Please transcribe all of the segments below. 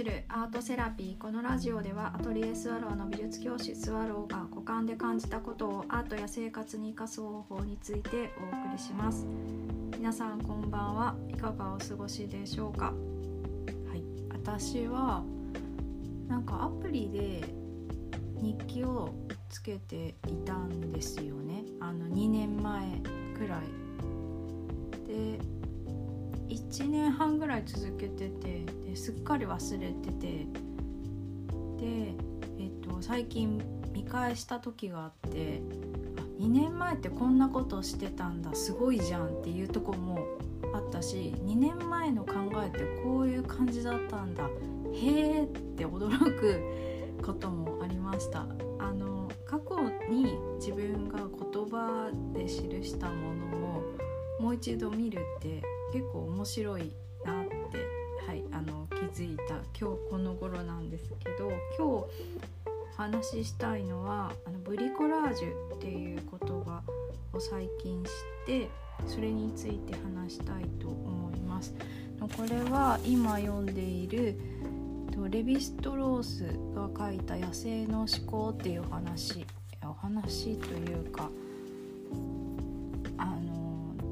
するアートセラピーこのラジオではアトリエスワローの美術教師スワローが五感で感じたことをアートや生活に生かす方法についてお送りします。皆さんこんばんは。いかがお過ごしでしょうか？はい。私はなんかアプリで日記をつけていたんですよね。あの2年前くらい。で1年半ぐらい続けててですっかり忘れててで、えっと、最近見返した時があってあ2年前ってこんなことしてたんだすごいじゃんっていうとこもあったし2年前の考えってこういう感じだったんだへえって驚くこともありました。あの過去に自分が言葉で記したものをもう一度見るって結構面白いなって、はい、あの気づいた今日この頃なんですけど今日お話ししたいのはあのブリコラージュっていう言葉を最近知ってそれについて話したいと思います。これは今読んでいるレヴィストロースが書いた「野生の思考」っていう話お話というか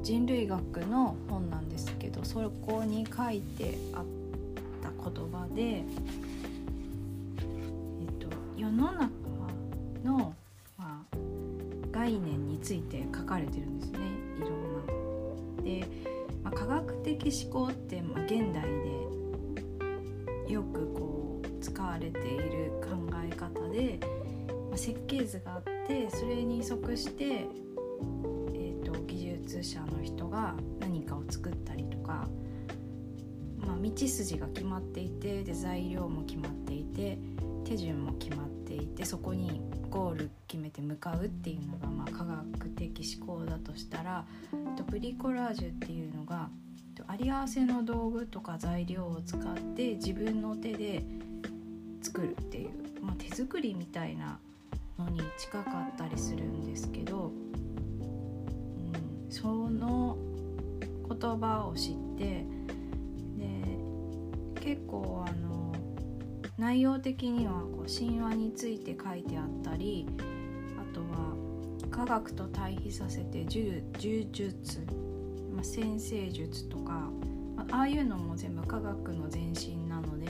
人類学の本なんですけどそこに書いてあった言葉で、えっと、世の中の、まあ、概念について書かれてるんですねいろんな。で、まあ、科学的思考って、まあ、現代でよくこう使われている考え方で、まあ、設計図があってそれに即して術者の人が何かを作ったりとか、まあ、道筋が決まっていてで材料も決まっていて手順も決まっていてそこにゴール決めて向かうっていうのが、まあ、科学的思考だとしたらプリコラージュっていうのがあり合わせの道具とか材料を使って自分の手で作るっていう、まあ、手作りみたいなのに近かったりするんですけどその言葉を知ってで結構あの内容的にはこう神話について書いてあったりあとは科学と対比させて呪術、まあ、先生術とかああいうのも全部科学の前身なので、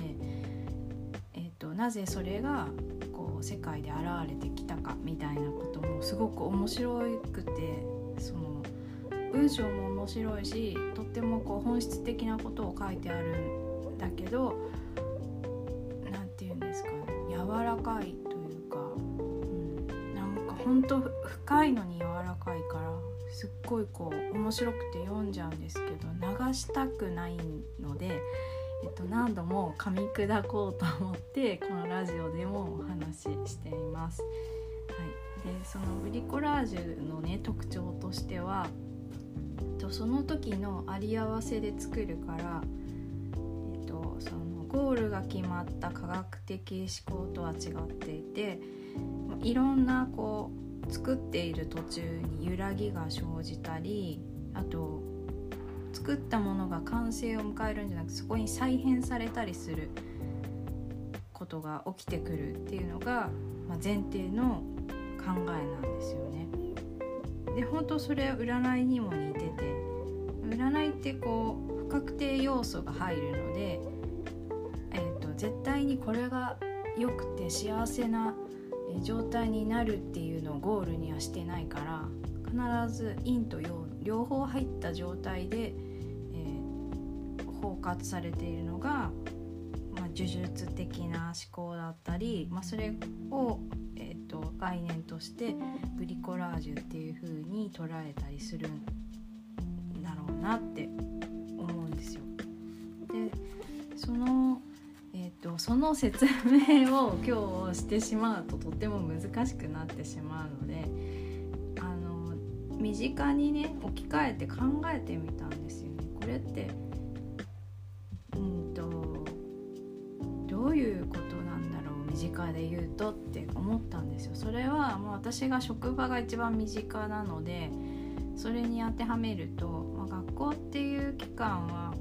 えー、となぜそれがこう世界で現れてきたかみたいなこともすごく面白くてその文章も面白いしとってもこう本質的なことを書いてあるんだけど何て言うんですかね柔らかいというか、うん、なんかほんと深いのに柔らかいからすっごいこう面白くて読んじゃうんですけど流したくないので。えっと、何度も噛み砕こうと思ってこのラジオでもお話ししています。はい、でそのブリコラージュのね特徴としてはとその時のあり合わせで作るから、えっと、そのゴールが決まった科学的思考とは違っていていろんなこう作っている途中に揺らぎが生じたりあと作ったものが完成を迎えるんじゃなくてそこに再編されたりすることが起きてくるっていうのが、まあ、前提の考えなんですよね。で本当それは占いにも似占いってこう不確定要素が入るので、えーと、絶対にこれが良くて幸せな状態になるっていうのをゴールにはしてないから必ず陰と陽両方入った状態で、えー、包括されているのが、まあ、呪術的な思考だったり、まあ、それをと概念としてブリコラージュっていう風に捉えたりするんだろうなって思うんですよ。でそのえーと、その説明を今日してしまうととても難しくなってしまうのであの身近にね置き換えて考えてみたんですよね。これってうんとどういうことなんだろう身近で言うとって思ったんですよそれはもう私が職場が一番身近なのでそれに当てはめると、間は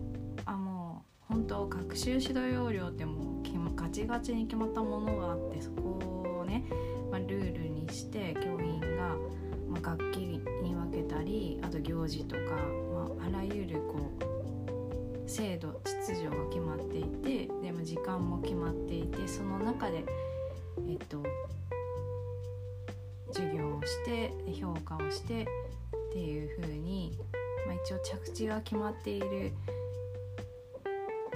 あもう本当学習指導要領ってもうガチガチに決まったものがあってそこをね、まあ、ルールにして教員が、まあ、楽器に分けたりあと行事とか、まあ、あらゆるこう制度秩序が決まっていてでも時間も決まっていてその中でえっと授業をして評価をしてっていう風に、まあ、一応着地が決まっている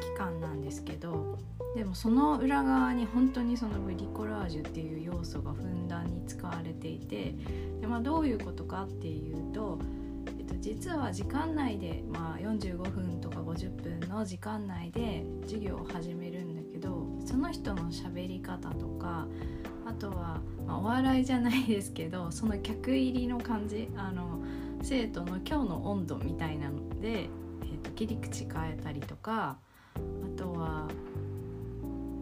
期間なんですけどでもその裏側に本当にそのブリコラージュっていう要素がふんだんに使われていてで、まあ、どういうことかっていうと、えっと、実は時間内で、まあ、45分とか50分の時間内で授業を始めるんだけどその人の喋り方とかあとは、まあ、お笑いじゃないですけどその客入りの感じあの生徒の今日の温度みたいなので、えーと、切り口変えたりとかあとは、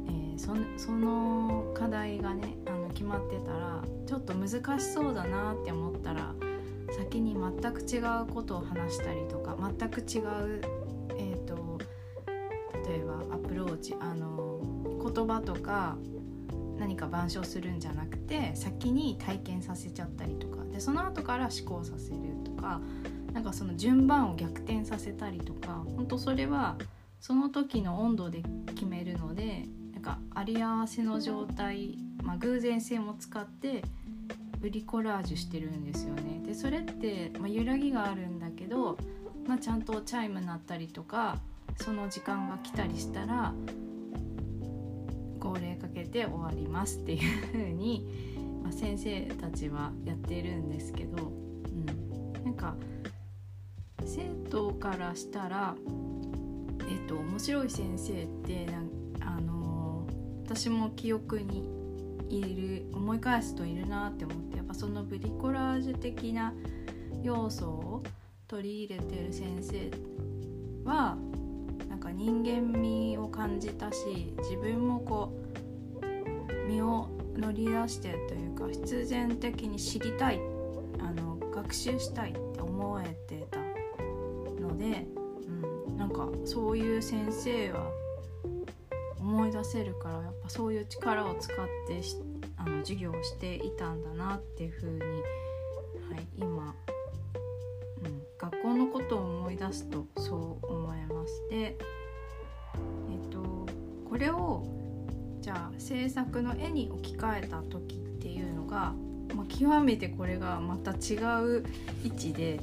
えー、そその課題がねあの決まってたらちょっと難しそうだなって思ったら先に全く違うことを話したりとか全く違う、えーと例えばアプローチあの言葉とか何か板書するんじゃなくて先に体験させちゃったりとかでその後から思考させるとかなんかその順番を逆転させたりとか本当それはその時の温度で決めるのでなんかあり合わせの状態、まあ、偶然性も使ってブリコラージュしてるんですよね。でそれって、まあ、揺らぎがあるんだけど、まあ、ちゃんとチャイム鳴ったりとかその時間が来たりしたら号令かけて終わりますっていう風に、まあ、先生たちはやっているんですけど、うん、なんか生徒からしたらえっと面白い先生ってあの私も記憶にいる思い返すといるなって思ってやっぱそのブリコラージュ的な要素を取り入れてる先生はか人間味を感じたし自分もこう身を乗り出してというか必然的に知りたいあの学習したいって思えてたので、うん、なんかそういう先生は思い出せるからやっぱそういう力を使ってあの授業をしていたんだなっていうふうに、はい、今、うん、学校のことを思い出すとそう思います。でこれをじゃあ制作の絵に置き換えた時っていうのが、まあ、極めてこれがまた違う位置で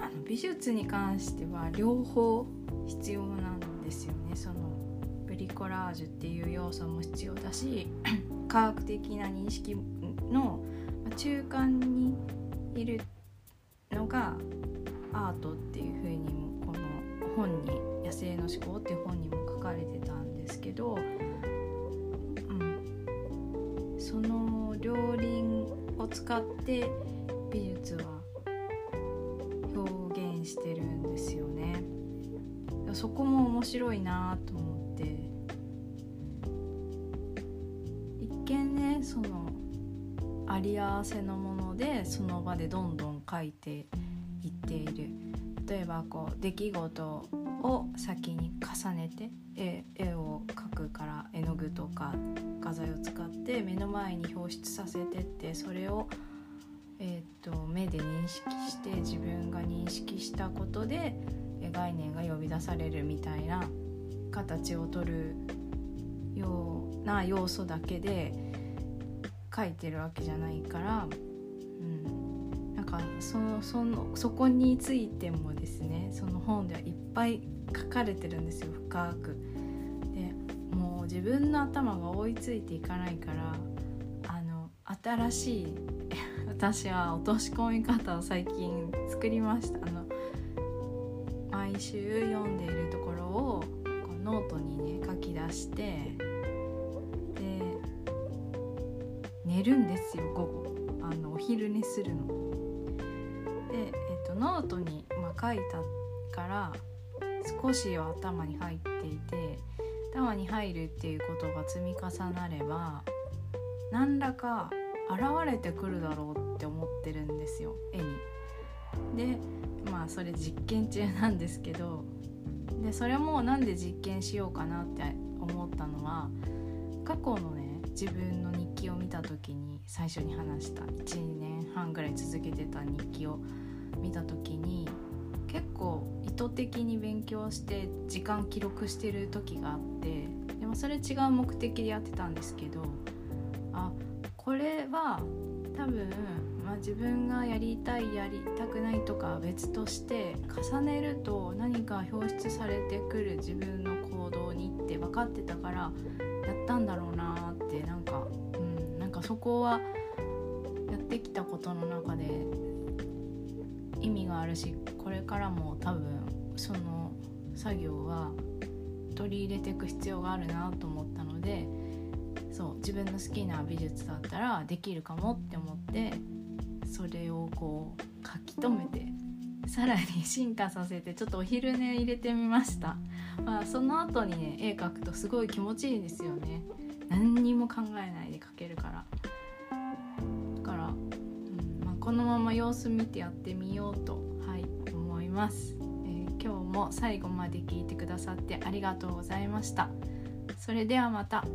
あの美術に関しては両方必要なんですよね。そのブリコラージュっていう要素も必要だし 科学的な認識の中間にいるのがアートっていうふうにもこの本に思考」っていう本にも書かれてたんですけど、うん、その両輪を使って美術は表現してるんですよね。そこも面白いなと思って一見ねそのあり合わせのものでその場でどんどん描いていっている例えばこう出来事を先に重ねて絵絵を描くから絵の具とか画材を使って目の前に表出させてってそれを、えーと、目で認識して自分が認識したことで概念が呼び出されるみたいな形をとるような要素だけで描いてるわけじゃないから、うん、なんかそのそのそこについてもですねその本ではいっぱい書かれてるんですよ深く。でもう自分の頭が追いついていかないからあの新しい 私は落とし込み方を最近作りましたあの毎週読んでいるところをこうノートにね書き出してで寝るんですよ午後あのお昼寝するの。で、えっと、ノートに、まあ、書いたから少しは頭に入っていて頭に入るっていうことが積み重なれば何らか現れてくるだろうって思ってるんですよ絵に。でまあそれ実験中なんですけどでそれもなんで実験しようかなって思ったのは過去のね自分の日記を見た時に最初に話した1年半ぐらい続けてた日記を見た時に結構意図的に勉強して時間記録してる時があってでもそれ違う目的でやってたんですけどあこれは多分、まあ、自分がやりたいやりたくないとか別として重ねると何か表出されてくる自分の行動にって分かってたからやったんだろうなってなんか、うん、なんかそこはやってきたことの中で意味があるしこれからも多分その作業は取り入れていく必要があるなと思ったのでそう自分の好きな美術だったらできるかもって思ってそれをこう書き留めてさらに進化させてちょっとお昼寝入れてみました、まあ、その後にね絵描くとすごい気持ちいいですよね。何にも考えないで描けるから、このまま様子見てやってみようとはい思います、えー、今日も最後まで聞いてくださってありがとうございましたそれではまた。